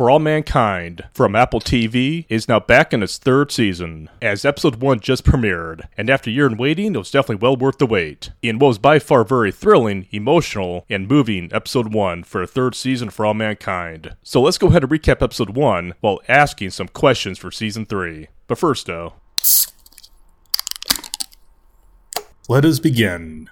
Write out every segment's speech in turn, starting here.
For All Mankind from Apple TV is now back in its third season, as episode 1 just premiered, and after a year in waiting, it was definitely well worth the wait. In what was by far very thrilling, emotional, and moving episode 1 for a third season for All Mankind. So let's go ahead and recap episode 1 while asking some questions for season 3. But first, though, let us begin.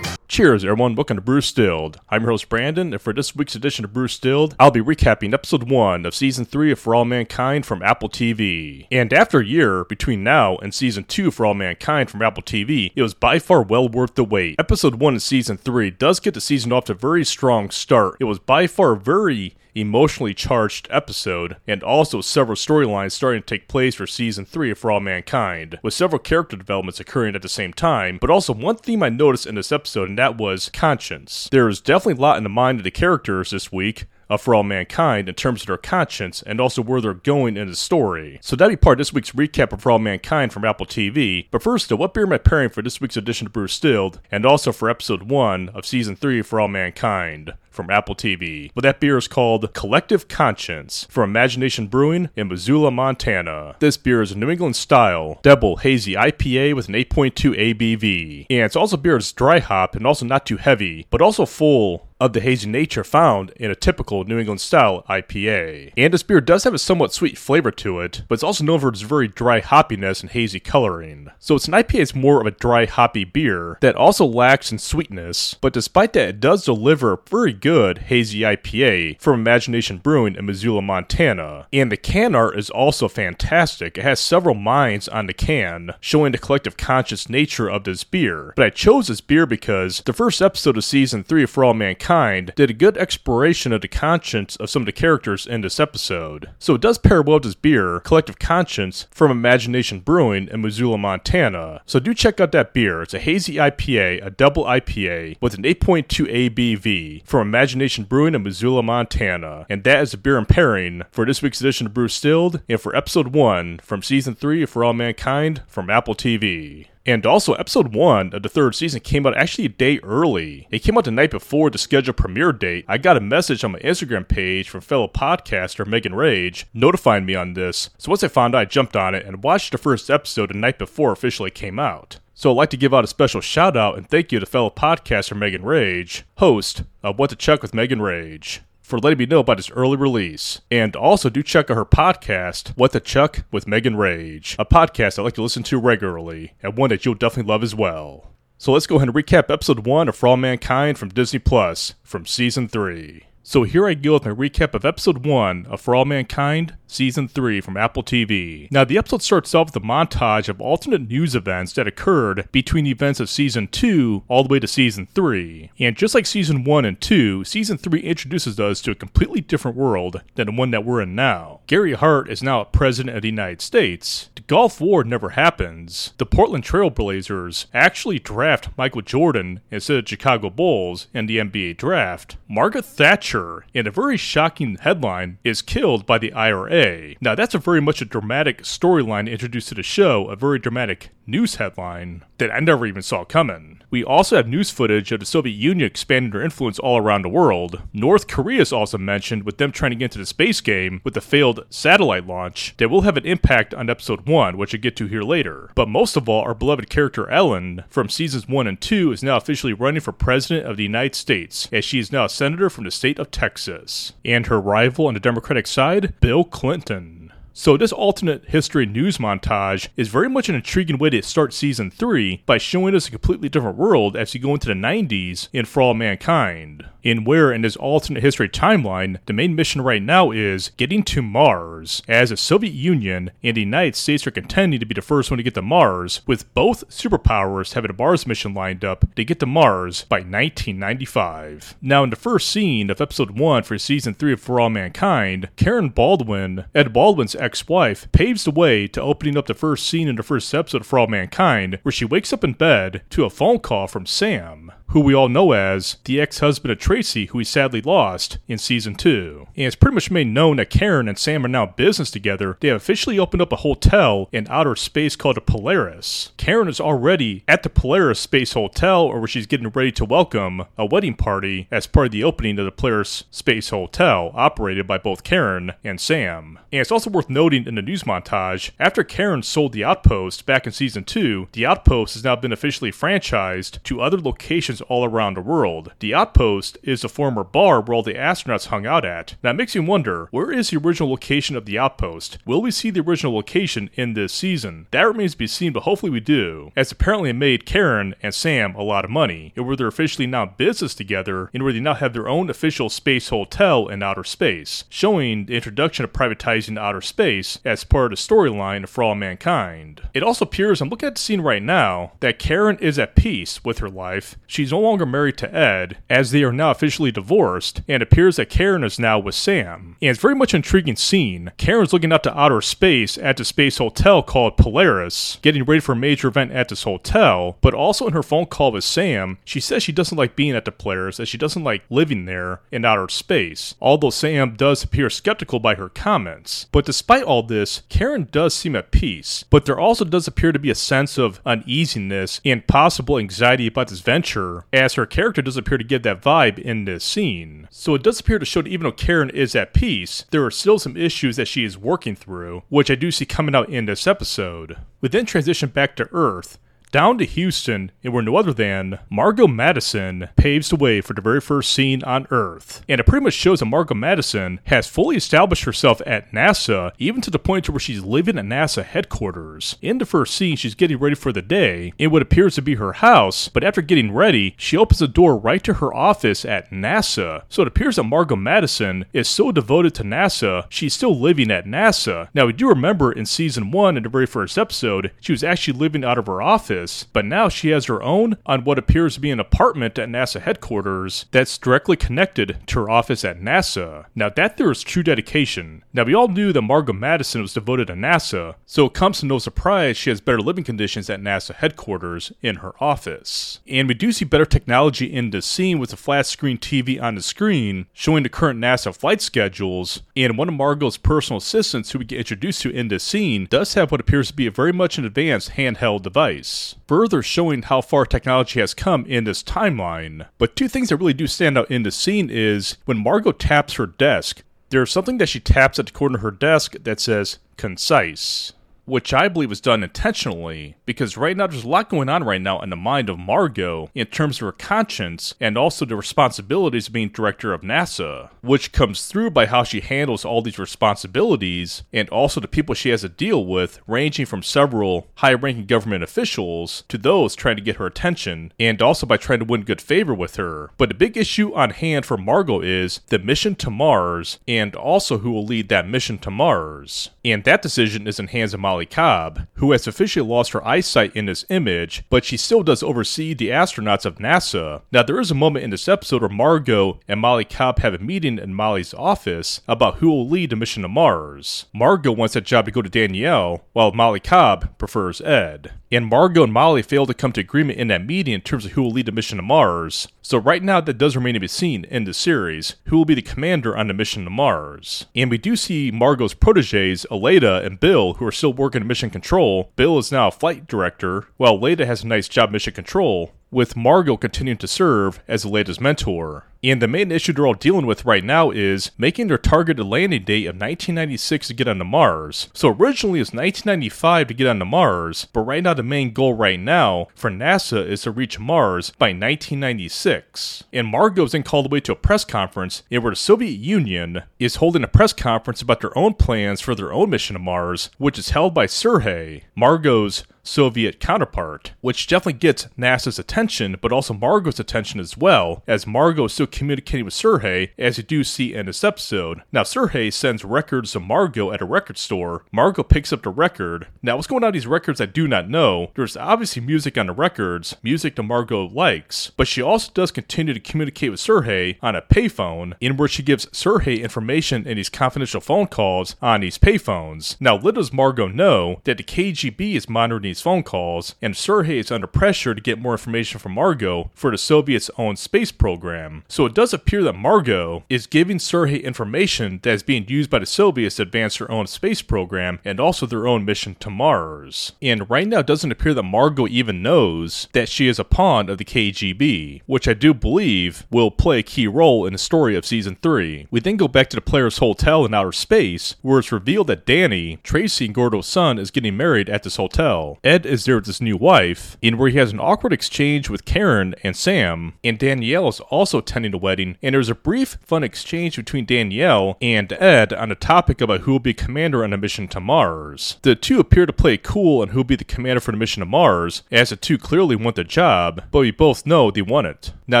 Cheers, everyone. Welcome to Brew Stilled. I'm your host, Brandon, and for this week's edition of Brew Stilled, I'll be recapping episode 1 of season 3 of For All Mankind from Apple TV. And after a year between now and season 2 For All Mankind from Apple TV, it was by far well worth the wait. Episode 1 of season 3 does get the season off to a very strong start. It was by far very emotionally charged episode, and also several storylines starting to take place for season 3 of For All Mankind, with several character developments occurring at the same time. But also, one theme I noticed in this episode, and that was conscience. There was definitely a lot in the mind of the characters this week, uh, for all mankind in terms of their conscience and also where they're going in the story. So that'd be part of this week's recap of For All Mankind from Apple TV. But first, though, what beer am I pairing for this week's edition of Brew Stilled and also for episode 1 of season 3 For All Mankind? from Apple TV. But that beer is called Collective Conscience from Imagine Nation Brewing in Missoula, Montana. This beer is a New England style double hazy IPA with an 8.2 ABV. And it's also beer that's dry hop and also not too heavy, but also full of the hazy nature found in a typical New England style IPA. And this beer does have a somewhat sweet flavor to it, but it's also known for its very dry hoppiness and hazy coloring. So it's an IPA is more of a dry hoppy beer that also lacks in sweetness, but despite that it does deliver a very good hazy IPA from Imagine Nation Brewing in Missoula, Montana. And the can art is also fantastic. It has several minds on the can, showing the collective conscious nature of this beer. But I chose this beer because the first episode of season 3 of For All Mankind did a good exploration of the conscience of some of the characters in this episode. So it does pair well with this beer, Collective Conscience, from Imagine Nation Brewing in Missoula, Montana. So do check out that beer. It's a hazy IPA, a double IPA, with an 8.2 ABV from Imagine Nation Brewing in Missoula, Montana. And that is the beer I'm pairing for this week's edition of Brew Stilled and for episode 1 from season 3 of For All Mankind from Apple TV. And also, episode one of the third season came out actually a day early. It came out the night before the scheduled premiere date. I got a message on my Instagram page from fellow podcaster Megan Rage notifying me on this. So once I found out, I jumped on it and watched the first episode the night before it officially came out. So I'd like to give out a special shout out and thank you to fellow podcaster Megan Rage, host of What the Chuck with Megan Rage for letting me know about its early release. And also do check out her podcast, What the Chuck with Megan Rage, a podcast I like to listen to regularly, and one that you'll definitely love as well. So let's go ahead and recap episode 1 of For All Mankind from Disney Plus from season 3. So here I go with my recap of episode 1 of For All Mankind, season 3 from Apple TV. Now, the episode starts off with a montage of alternate news events that occurred between the events of season 2 all the way to season 3. And just like season 1 and 2, season 3 introduces us to a completely different world than the one that we're in now. Gary Hart is now a president of the United States. Gulf War never happens. The Portland Trailblazers actually draft Michael Jordan instead of Chicago Bulls in the NBA draft. Margaret Thatcher, in a very shocking headline, is killed by the IRA. Now, that's a very much a dramatic storyline introduced to the show, a very dramatic news headline that I never even saw coming. We also have news footage of the Soviet Union expanding their influence all around the world. North Korea is also mentioned with them trying to get into the space game with the failed satellite launch that will have an impact on episode 1, which I'll get to here later. But most of all, our beloved character Ellen from seasons 1 and 2 is now officially running for President of the United States, as she is now a senator from the state of Texas. And her rival on the Democratic side, Bill Clinton. So, this alternate history news montage is very much an intriguing way to start season 3 by showing us a completely different world as you go into the 90s in For All Mankind. In where, in this alternate history timeline, the main mission right now is getting to Mars, as the Soviet Union and the United States are contending to be the first one to get to Mars, with both superpowers having a Mars mission lined up to get to Mars by 1995. Now, in the first scene of episode 1 for season 3 of For All Mankind, Karen Baldwin, Ed Baldwin's ex wife, paves the way to opening up the first scene in the first episode of For All Mankind, where she wakes up in bed to a phone call from Sam, who we all know as the ex husband of Tracy, who he sadly lost in season 2. And it's pretty much made known that Karen and Sam are now business together. They have officially opened up a hotel in outer space called the Polaris. Karen is already at the Polaris Space Hotel, or where she's getting ready to welcome a wedding party as part of the opening of the Polaris Space Hotel, operated by both Karen and Sam. And it's also worth noting in the news montage, after Karen sold the Outpost back in season 2, the Outpost has now been officially franchised to other locations all around the world. The Outpost is a former bar where all the astronauts hung out at. Now it makes you wonder, where is the original location of the Outpost? Will we see the original location in this season? That remains to be seen, but hopefully we do, as apparently it made Karen and Sam a lot of money, and where they're officially now business together, and where they now have their own official space hotel in outer space, showing the introduction of privatizing outer space as part of the storyline for all mankind. It also appears, I'm looking at the scene right now, that Karen is at peace with her life. She's no longer married to Ed, as they are now officially divorced, and appears that Karen is now with Sam. And it's very much an intriguing scene. Karen's looking out to outer space at the space hotel called Polaris, getting ready for a major event at this hotel, but also in her phone call with Sam, she says she doesn't like being at the Polaris, that she doesn't like living there in outer space, although Sam does appear skeptical by her comments. But despite all this, Karen does seem at peace, but there also does appear to be a sense of uneasiness and possible anxiety about this venture, as her character does appear to give that vibe in this scene. So it does appear to show that even though Karen is at peace, there are still some issues that she is working through, which I do see coming out in this episode. We then transition back to Earth, down to Houston, and we're no other than Margo Madison paves the way for the very first scene on Earth. And it pretty much shows that Margo Madison has fully established herself at NASA, even to the point to where she's living at NASA headquarters. In the first scene, she's getting ready for the day in what appears to be her house, but after getting ready, she opens the door right to her office at NASA. So it appears that Margo Madison is so devoted to NASA, she's still living at NASA. Now, we do remember in season one, in the very first episode, she was actually living out of her office but now she has her own on what appears to be an apartment at NASA headquarters that's directly connected to her office at NASA. Now, that there is true dedication. Now, we all knew that Margo Madison was devoted to NASA, so it comes to no surprise she has better living conditions at NASA headquarters in her office. And we do see better technology in this scene with a flat screen TV on the screen showing the current NASA flight schedules, and one of Margo's personal assistants who we get introduced to in this scene does have what appears to be a very much an advanced handheld device further showing how far technology has come in this timeline. But two things that really do stand out in the scene is when Margo taps her desk, there's something that she taps at the corner of her desk that says concise which I believe was done intentionally because right now there's a lot going on right now in the mind of Margo in terms of her conscience and also the responsibilities of being director of NASA, which comes through by how she handles all these responsibilities and also the people she has to deal with, ranging from several high ranking government officials to those trying to get her attention, and also by trying to win good favor with her. But the big issue on hand for Margo is the mission to Mars and also who will lead that mission to Mars. And that decision is in hands of Molly Molly Cobb, who has officially lost her eyesight in this image, but she still does oversee the astronauts of NASA. Now, there is a moment in this episode where Margo and Molly Cobb have a meeting in Molly's office about who will lead the mission to Mars. Margo wants that job to go to Danielle, while Molly Cobb prefers Ed. And Margo and Molly fail to come to agreement in that meeting in terms of who will lead the mission to Mars. So right now that does remain to be seen in the series, who will be the commander on the mission to Mars. And we do see Margo's proteges, Aleida and Bill, who are still working in mission control. Bill is now a flight director, while Aleida has a nice job mission control, with Margo continuing to serve as Aleida's mentor. And the main issue they're all dealing with right now is making their targeted landing date of 1996 to get onto Mars. So originally it's 1995 to get onto Mars, but right now the main goal right now for NASA is to reach Mars by 1996. And Margo's then called away to a press conference in where the Soviet Union is holding a press conference about their own plans for their own mission to Mars, which is held by Sergei, Margo's Soviet counterpart, which definitely gets NASA's attention, but also Margo's attention as well, as Margo is still communicating with Sergei, as you do see in this episode. Now, Sergei sends records to Margo at a record store. Margo picks up the record. Now, what's going on these records I do not know. There's obviously music on the records, music that Margo likes, but she also does continue to communicate with Sergei on a payphone, in where she gives Sergei information in these confidential phone calls on these payphones. Now, little does Margo know that the KGB is monitoring phone calls, and Sergei is under pressure to get more information from Margo for the Soviets' own space program. So it does appear that Margo is giving Sergei information that is being used by the Soviets to advance their own space program and also their own mission to Mars. And right now, it doesn't appear that Margo even knows that she is a pawn of the KGB, which I do believe will play a key role in the story of season 3. We then go back to the Polaris hotel in outer space, where it's revealed that Danny, Tracy and Gordo's son, is getting married at this hotel. Ed is there with his new wife, and where he has an awkward exchange with Karen and Sam, and Danielle is also attending the wedding, and there's a brief, fun exchange between Danielle and Ed on a topic about who will be commander on a mission to Mars. The two appear to play cool on who will be the commander for the mission to Mars, as the two clearly want the job, but we both know they want it. Now,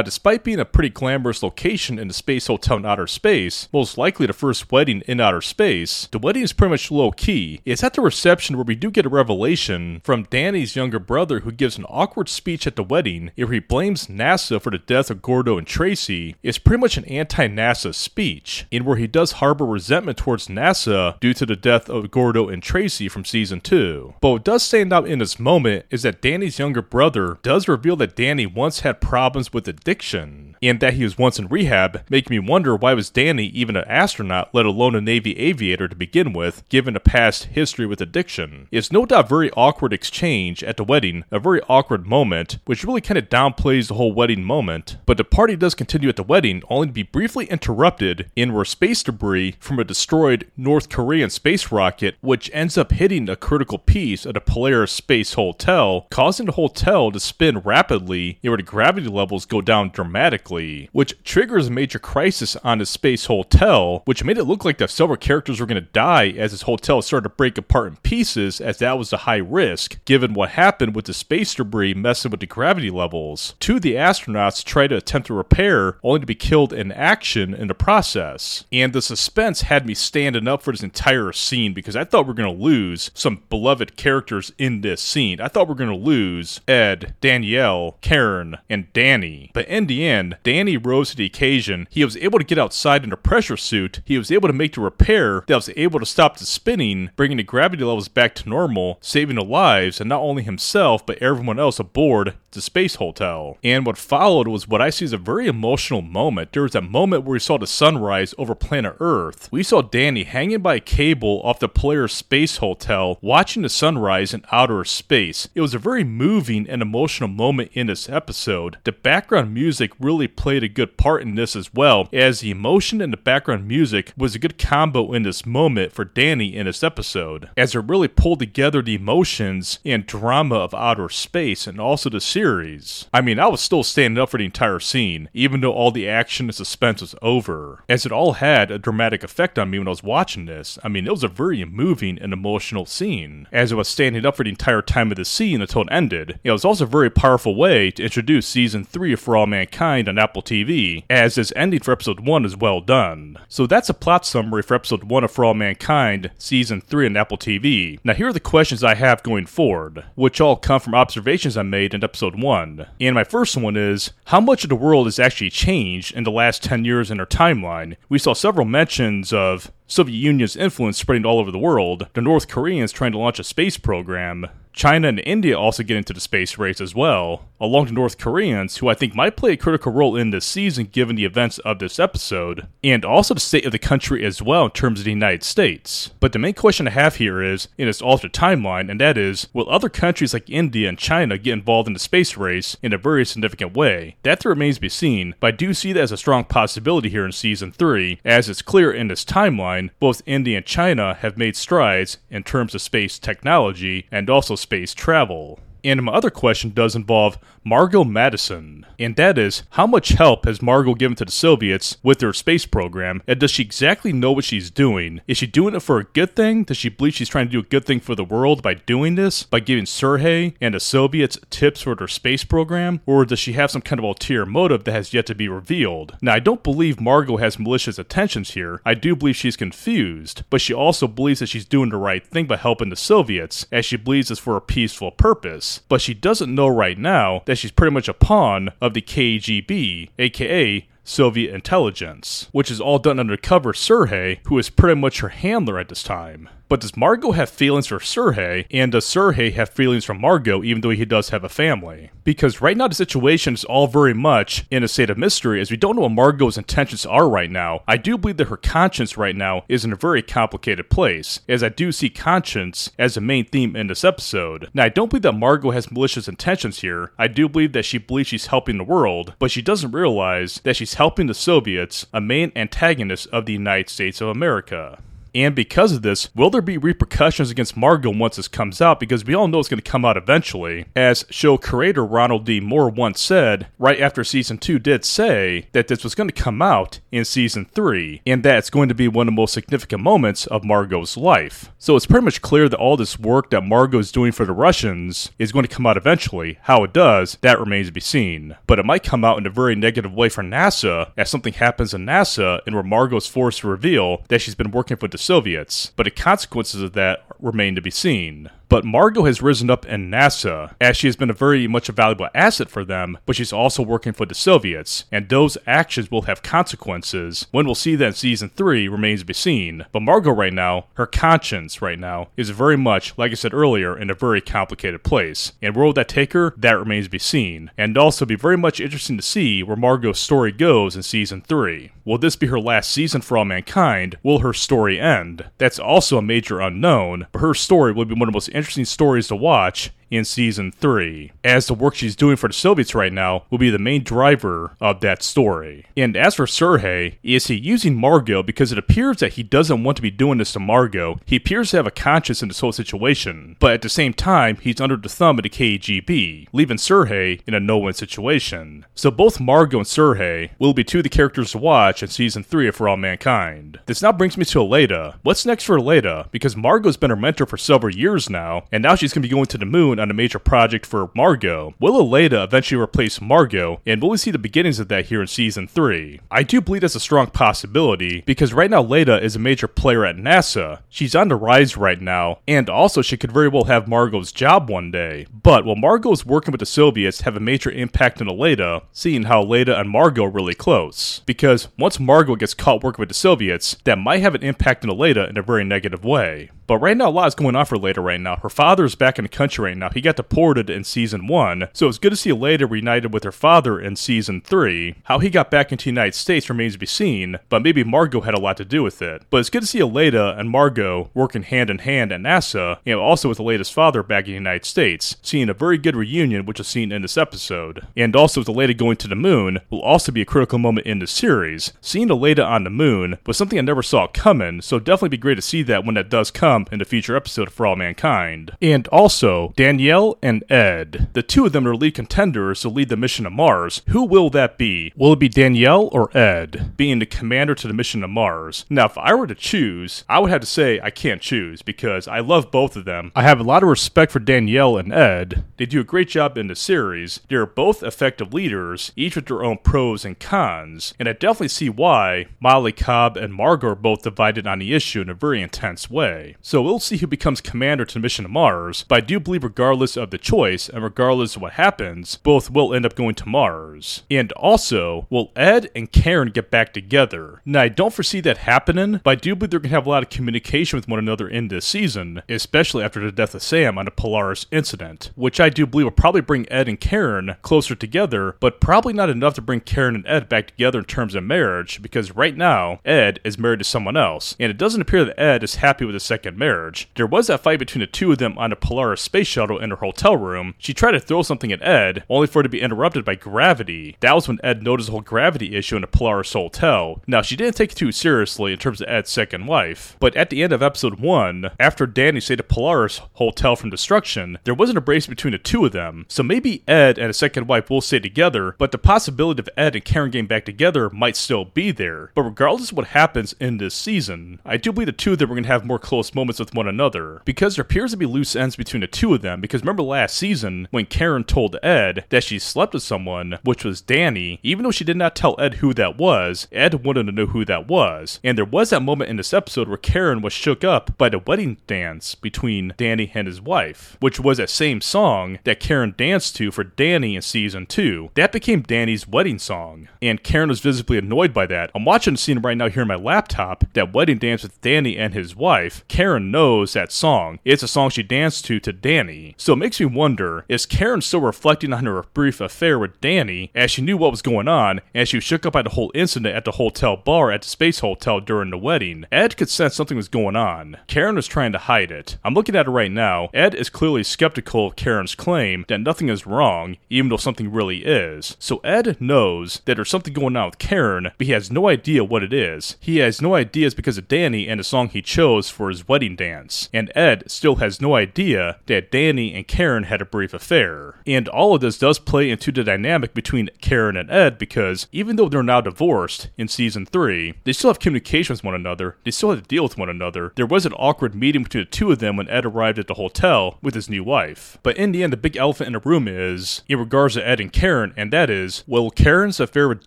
despite being a pretty glamorous location in the space hotel in outer space, most likely the first wedding in outer space, the wedding is pretty much low key. It's at the reception where we do get a revelation from Danny's younger brother who gives an awkward speech at the wedding where he blames NASA for the death of Gordo and Tracy. It's pretty much an anti NASA speech, in where he does harbor resentment towards NASA due to the death of Gordo and Tracy from season 2. But what does stand out in this moment is that Danny's younger brother does reveal that Danny once had problems with addiction, and that he was once in rehab, making me wonder why was Danny even an astronaut, let alone a Navy aviator to begin with, given a past history with addiction. It's no doubt very awkward exchange at the wedding, a very awkward moment, which really kind of downplays the whole wedding moment. But the party does continue at the wedding, only to be briefly interrupted in where space debris from a destroyed North Korean space rocket, which ends up hitting a critical piece of a Polaris Space Hotel, causing the hotel to spin rapidly, where the gravity levels go down dramatically, which triggers a major crisis on the space hotel, which made it look like the several characters were going to die as his hotel started to break apart in pieces, as that was a high risk, given what happened with the space debris messing with the gravity levels. Two of the astronauts try to attempt to repair, only to be killed in action in the process. And the suspense had me standing up for this entire scene because I thought we were going to lose some beloved characters in this scene. I thought we were going to lose Ed, Danielle, Karen, and Danny. But in the end, Danny rose to the occasion. He was able to get outside in a pressure suit. He was able to make the repair that was able to stop the spinning, bringing the gravity levels back to normal, saving the lives, and not only himself, but everyone else aboard the space hotel. And what followed was what I see as a very emotional moment. There was a moment where we saw the sunrise over planet Earth. We saw Danny hanging by a cable off the Polaris Space Hotel, watching the sunrise in outer space. It was a very moving and emotional moment in this episode. The background music really played a good part in this as well, as the emotion and the background music was a good combo in this moment for Danny in this episode, as it really pulled together the emotions and drama of outer space and also the series. I mean, I was still standing up for the entire scene, even though all the action and suspense was over, as it all had a dramatic effect on me when I was watching this. I mean, it was a very moving and emotional scene, as I was standing up for the entire time of the scene until it ended. It was also a very powerful way to introduce season 3 of For All Mankind on Apple TV, as this ending for episode 1 is well done. So that's a plot summary for episode 1 of For All Mankind, season 3 on Apple TV. Now, here are the questions I have going forward, which all come from observations I made in episode 1. And my first one is how much of the world has actually changed in the last 10 years in our timeline? We saw several mentions of Soviet Union's influence spreading all over the world, the North Koreans trying to launch a space program, China and India also get into the space race as well, along with North Koreans, who I think might play a critical role in this season given the events of this episode, and also the state of the country as well in terms of the United States. But the main question I have here is, in this altered timeline, and that is, will other countries like India and China get involved in the space race in a very significant way? That remains to be seen, but I do see that as a strong possibility here in Season 3, as it's clear in this timeline, both India and China have made strides in terms of space technology and also space travel. And my other question does involve Margo Madison, and that is how much help has Margo given to the Soviets with their space program, and does she exactly know what she's doing? Is she doing it for a good thing? Does she believe she's trying to do a good thing for the world by doing this, by giving Sergei and the Soviets tips for their space program, or does she have some kind of ulterior motive that has yet to be revealed? Now, I don't believe Margo has malicious intentions here. I do believe she's confused, but she also believes that she's doing the right thing by helping the Soviets, as she believes it's for a peaceful purpose. But she doesn't know right now that she's pretty much a pawn of the KGB, aka Soviet intelligence, which is all done undercover Sergei, who is pretty much her handler at this time. But does Margo have feelings for Sergei, and does Sergei have feelings for Margo, even though he does have a family? Because right now the situation is all very much in a state of mystery, as we don't know what Margo's intentions are right now. I do believe that her conscience right now is in a very complicated place, as I do see conscience as a main theme in this episode. Now, I don't believe that Margo has malicious intentions here. I do believe that she believes she's helping the world, but she doesn't realize that she's helping the Soviets, a main antagonist of the United States of America. And because of this, will there be repercussions against Margo once this comes out? Because we all know it's going to come out eventually. As show creator Ronald D. Moore once said, right after season 2 did say that this was going to come out in season 3, and that it's going to be one of the most significant moments of Margo's life. So it's pretty much clear that all this work that Margo is doing for the Russians is going to come out eventually. How it does, that remains to be seen. But it might come out in a very negative way for NASA, as something happens in NASA and where Margo's forced to reveal that she's been working for the Soviets, but the consequences of that remain to be seen. But Margo has risen up in NASA, as she has been a very much a valuable asset for them, but she's also working for the Soviets, and those actions will have consequences. When we'll see that in season 3 remains to be seen. But Margo right now, her conscience right now, is very much, like I said earlier, in a very complicated place. And where will that take her? That remains to be seen. And also be very much interesting to see where Margo's story goes in season 3. Will this be her last season for All Mankind? Will her story end? That's also a major unknown, but her story will be one of the most interesting stories to watch in season 3, as the work she's doing for the Soviets right now will be the main driver of that story. And as for Sergei, is he using Margo because it appears that he doesn't want to be doing this to Margo. He appears to have a conscience in this whole situation, but at the same time, he's under the thumb of the KGB, leaving Sergei in a no-win situation. So both Margo and Sergei will be two of the characters to watch in season 3 of For All Mankind. This now brings me to Aleida. What's next for Aleida? Because Margo's been her mentor for several years now, and now she's going to be going to the moon on a major project for Margo. Will Aleida eventually replace Margo, and will we see the beginnings of that here in season 3? I do believe that's a strong possibility, because right now Aleida is a major player at NASA. She's on the rise right now, and also she could very well have Margo's job one day. But will Margo's working with the Soviets have a major impact on Aleida, seeing how Aleida and Margo are really close? Because once Margo gets caught working with the Soviets, that might have an impact on Aleida in a very negative way. But right now, a lot is going on for Aleida right now. Her father's back in the country right now. He got deported in season one, so it's good to see Aleida reunited with her father in season three. How he got back into the United States remains to be seen, but maybe Margo had a lot to do with it. But it's good to see Aleida and Margo working hand in hand at NASA, and also with Aleida's father back in the United States, seeing a very good reunion, which is seen in this episode. And also with Aleida going to the moon will also be a critical moment in the series. Seeing Aleida on the moon was something I never saw coming, so definitely be great to see that when that does come in a future episode of For All Mankind. And also, Danielle and Ed. The two of them are lead contenders to lead the mission to Mars. Who will that be? Will it be Danielle or Ed, being the commander to the mission to Mars? Now, if I were to choose, I would have to say I can't choose because I love both of them. I have a lot of respect for Danielle and Ed. They do a great job in the series. They're both effective leaders, each with their own pros and cons, and I definitely see why Molly Cobb and Margo are both divided on the issue in a very intense way. So we'll see who becomes commander to the mission to Mars, but I do believe regardless of the choice and regardless of what happens, both will end up going to Mars. And also, will Ed and Karen get back together? Now, I don't foresee that happening, but I do believe they're going to have a lot of communication with one another in this season, especially after the death of Sam on the Polaris incident, which I do believe will probably bring Ed and Karen closer together, but probably not enough to bring Karen and Ed back together in terms of marriage, because right now, Ed is married to someone else, and it doesn't appear that Ed is happy with his second marriage. There was that fight between the two of them on the Polaris space shuttle in her hotel room. She tried to throw something at Ed, only for it to be interrupted by gravity. That was when Ed noticed the whole gravity issue in the Polaris hotel. Now, she didn't take it too seriously in terms of Ed's second wife, but at the end of episode 1, after Danny saved the Polaris hotel from destruction, there was an embrace between the two of them. So maybe Ed and his second wife will stay together, but the possibility of Ed and Karen getting back together might still be there. But regardless of what happens in this season, I do believe the two of them are going to have more close moments with one another because there appears to be loose ends between the two of them. Because remember last season when Karen told Ed that she slept with someone, which was Danny, even though she did not tell Ed who that was, Ed wanted to know who that was. And there was that moment in this episode where Karen was shook up by the wedding dance between Danny and his wife, which was that same song that Karen danced to for Danny in season 2. That became Danny's wedding song, and Karen was visibly annoyed by that. I'm watching the scene right now here on my laptop, that wedding dance with Danny and his wife. Karen Karen knows that song. It's a song she danced to to Danny. So it makes me wonder, is Karen still reflecting on her brief affair with Danny as she knew what was going on and she was shook up by the whole incident at the hotel bar at the Space Hotel during the wedding? Ed could sense something was going on. Karen was trying to hide it. I'm looking at it right now. Ed is clearly skeptical of Karen's claim that nothing is wrong, even though something really is. So Ed knows that there's something going on with Karen, but he has no idea what it is. He has no ideas because of Danny and the song he chose for his wedding dance. And Ed still has no idea that Danny and Karen had a brief affair. And all of this does play into the dynamic between Karen and Ed because even though they're now divorced in season 3, they still have communication with one another, they still have to deal with one another. There was an awkward meeting between the two of them when Ed arrived at the hotel with his new wife. But in the end, the big elephant in the room is, in regards to Ed and Karen, and that is, will Karen's affair with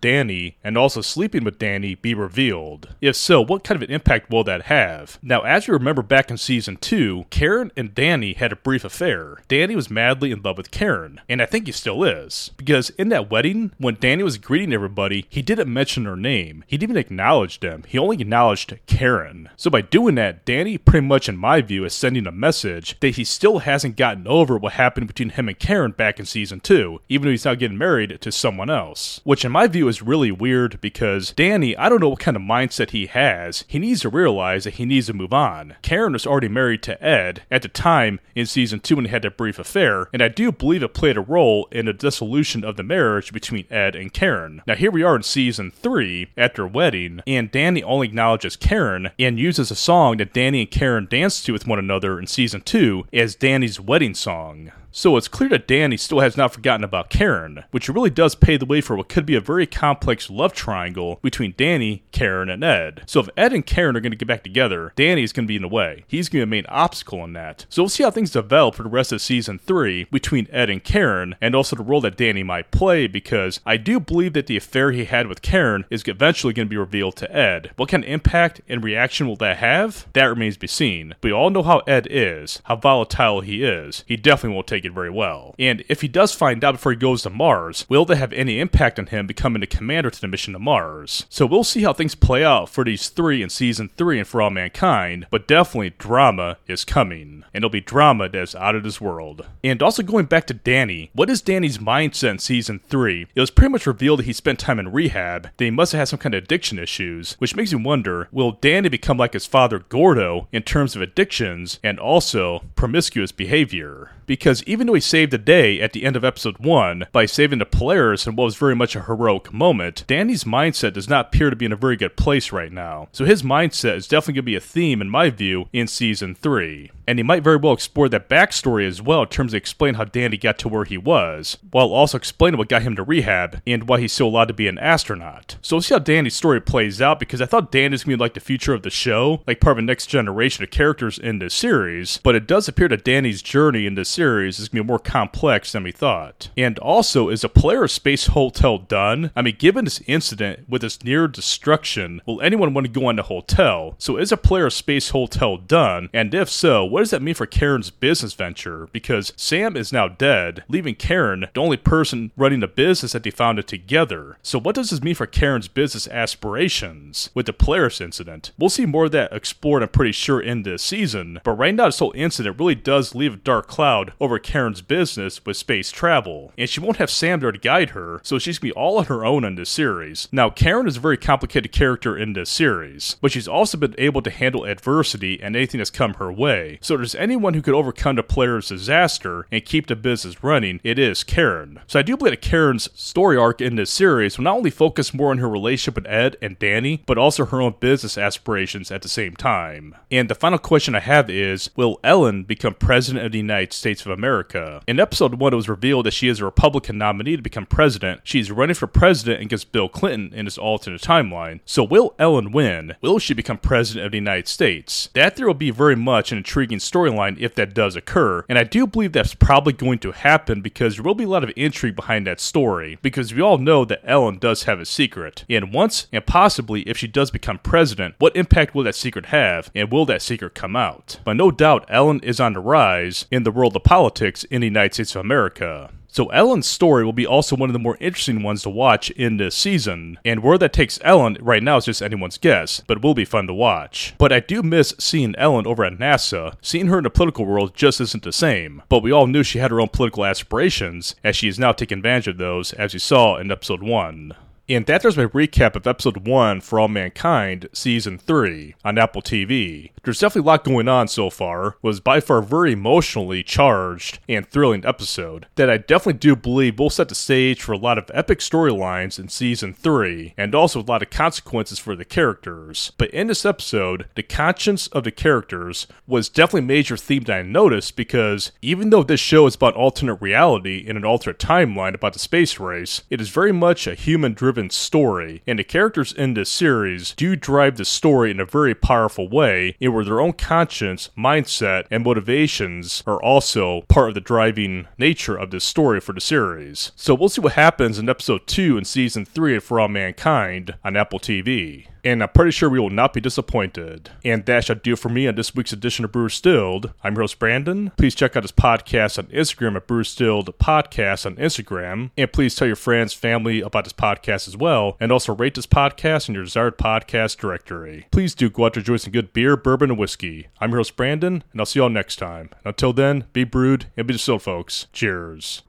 Danny and also sleeping with Danny be revealed? If so, what kind of an impact will that have? Now, as you remember back in season 2, Karen and Danny had a brief affair. Danny was madly in love with Karen, and I think he still is. Because in that wedding, when Danny was greeting everybody, he didn't mention her name. He didn't even acknowledge them. He only acknowledged Karen. So by doing that, Danny pretty much in my view is sending a message that he still hasn't gotten over what happened between him and Karen back in season 2, even though he's now getting married to someone else. Which in my view is really weird because Danny, I don't know what kind of mindset he has. He needs to realize that he needs to move on. Karen was already married to Ed at the time in season 2 when they had that brief affair, and I do believe it played a role in the dissolution of the marriage between Ed and Karen. Now here we are in season 3 at their wedding, and Danny only acknowledges Karen and uses a song that Danny and Karen danced to with one another in season 2 as Danny's wedding song. So it's clear that Danny still has not forgotten about Karen, which really does pave the way for what could be a very complex love triangle between Danny, Karen, and Ed. So if Ed and Karen are going to get back together, Danny is going to be in the way. He's going to be a main obstacle in that. So we'll see how things develop for the rest of season 3 between Ed and Karen, and also the role that Danny might play, because I do believe that the affair he had with Karen is eventually going to be revealed to Ed. What kind of impact and reaction will that have? That remains to be seen. We all know how Ed is, how volatile he is. He definitely won't take it very well. And if he does find out before he goes to Mars, will that have any impact on him becoming the commander to the mission to Mars? So we'll see how things play out for these three in season three and for all mankind, but definitely drama is coming. And it'll be drama that is out of this world. And also going back to Danny, what is Danny's mindset in season three? It was pretty much revealed that he spent time in rehab, that he must have had some kind of addiction issues, which makes me wonder, will Danny become like his father Gordo in terms of addictions and also promiscuous behavior? Because even though he saved the day at the end of episode 1 by saving the Polaris in what was very much a heroic moment, Danny's mindset does not appear to be in a very good place right now. So his mindset is definitely going to be a theme, in my view, in season 3. And he might very well explore that backstory as well in terms of explain how Danny got to where he was, while also explaining what got him to rehab and why he's still allowed to be an astronaut. So we'll see how Danny's story plays out because I thought Danny's going to be like the future of the show, like part of a next generation of characters in this series, but it does appear that Danny's journey in this series is going to be more complex than we thought. And also, is a Polaris Space Hotel done? I mean, given this incident with its near destruction, will anyone want to go on the hotel? So is a Polaris Space Hotel done? And if so, what does that mean for Karen's business venture? Because Sam is now dead, leaving Karen the only person running the business that they founded together. So what does this mean for Karen's business aspirations with the Polaris incident? We'll see more of that explored, I'm pretty sure, in this season. But right now, this whole incident really does leave a dark cloud over Karen's business with space travel. And she won't have Sam there to guide her, so she's gonna be all on her own in this series. Now, Karen is a very complicated character in this series, but she's also been able to handle adversity and anything that's come her way. So if there's anyone who could overcome the Polaris disaster and keep the business running, it is Karen. So I do believe that Karen's story arc in this series will not only focus more on her relationship with Ed and Danny, but also her own business aspirations at the same time. And the final question I have is, will Ellen become President of the United States of America? In episode 1, it was revealed that she is a Republican nominee to become president. She's running for president against Bill Clinton in this alternate timeline. So will Ellen win? Will she become president of the United States? That there will be very much an intriguing storyline if that does occur, and I do believe that's probably going to happen because there will be a lot of intrigue behind that story, because we all know that Ellen does have a secret. And once, and possibly if she does become president, what impact will that secret have, and will that secret come out? But no doubt Ellen is on the rise in the world of politics in the United States of America. So Ellen's story will be also one of the more interesting ones to watch in this season, and where that takes Ellen right now is just anyone's guess, but will be fun to watch. But I do miss seeing Ellen over at NASA. Seeing her in the political world just isn't the same, but we all knew she had her own political aspirations, as she is now taking advantage of those, as you saw in episode 1. And that there's my recap of episode 1 for All Mankind, season 3, on Apple TV. There's definitely a lot going on so far, was by far very emotionally charged and thrilling episode that I definitely do believe will set the stage for a lot of epic storylines in season 3, and also a lot of consequences for the characters. But in this episode, the conscience of the characters was definitely a major theme that I noticed because even though this show is about alternate reality in an alternate timeline about the space race, it is very much a human driven story, and the characters in this series do drive the story in a very powerful way, in where their own conscience, mindset, and motivations are also part of the driving nature of this story for the series. So we'll see what happens in episode 2 and season 3 of For All Mankind on Apple TV and I'm pretty sure we will not be disappointed. And that shall do for me on this week's edition of Brew Stilled. I'm your host Brandon. Please check out his podcast on Instagram at Brew Stilled Podcast on Instagram, and please tell your friends, family about this podcast as well, and also rate this podcast in your desired podcast directory. Please do go out to enjoy some good beer, bourbon, and whiskey. I'm your host Brandon, and I'll see you all next time. Until then, be brewed and be distilled, folks. Cheers.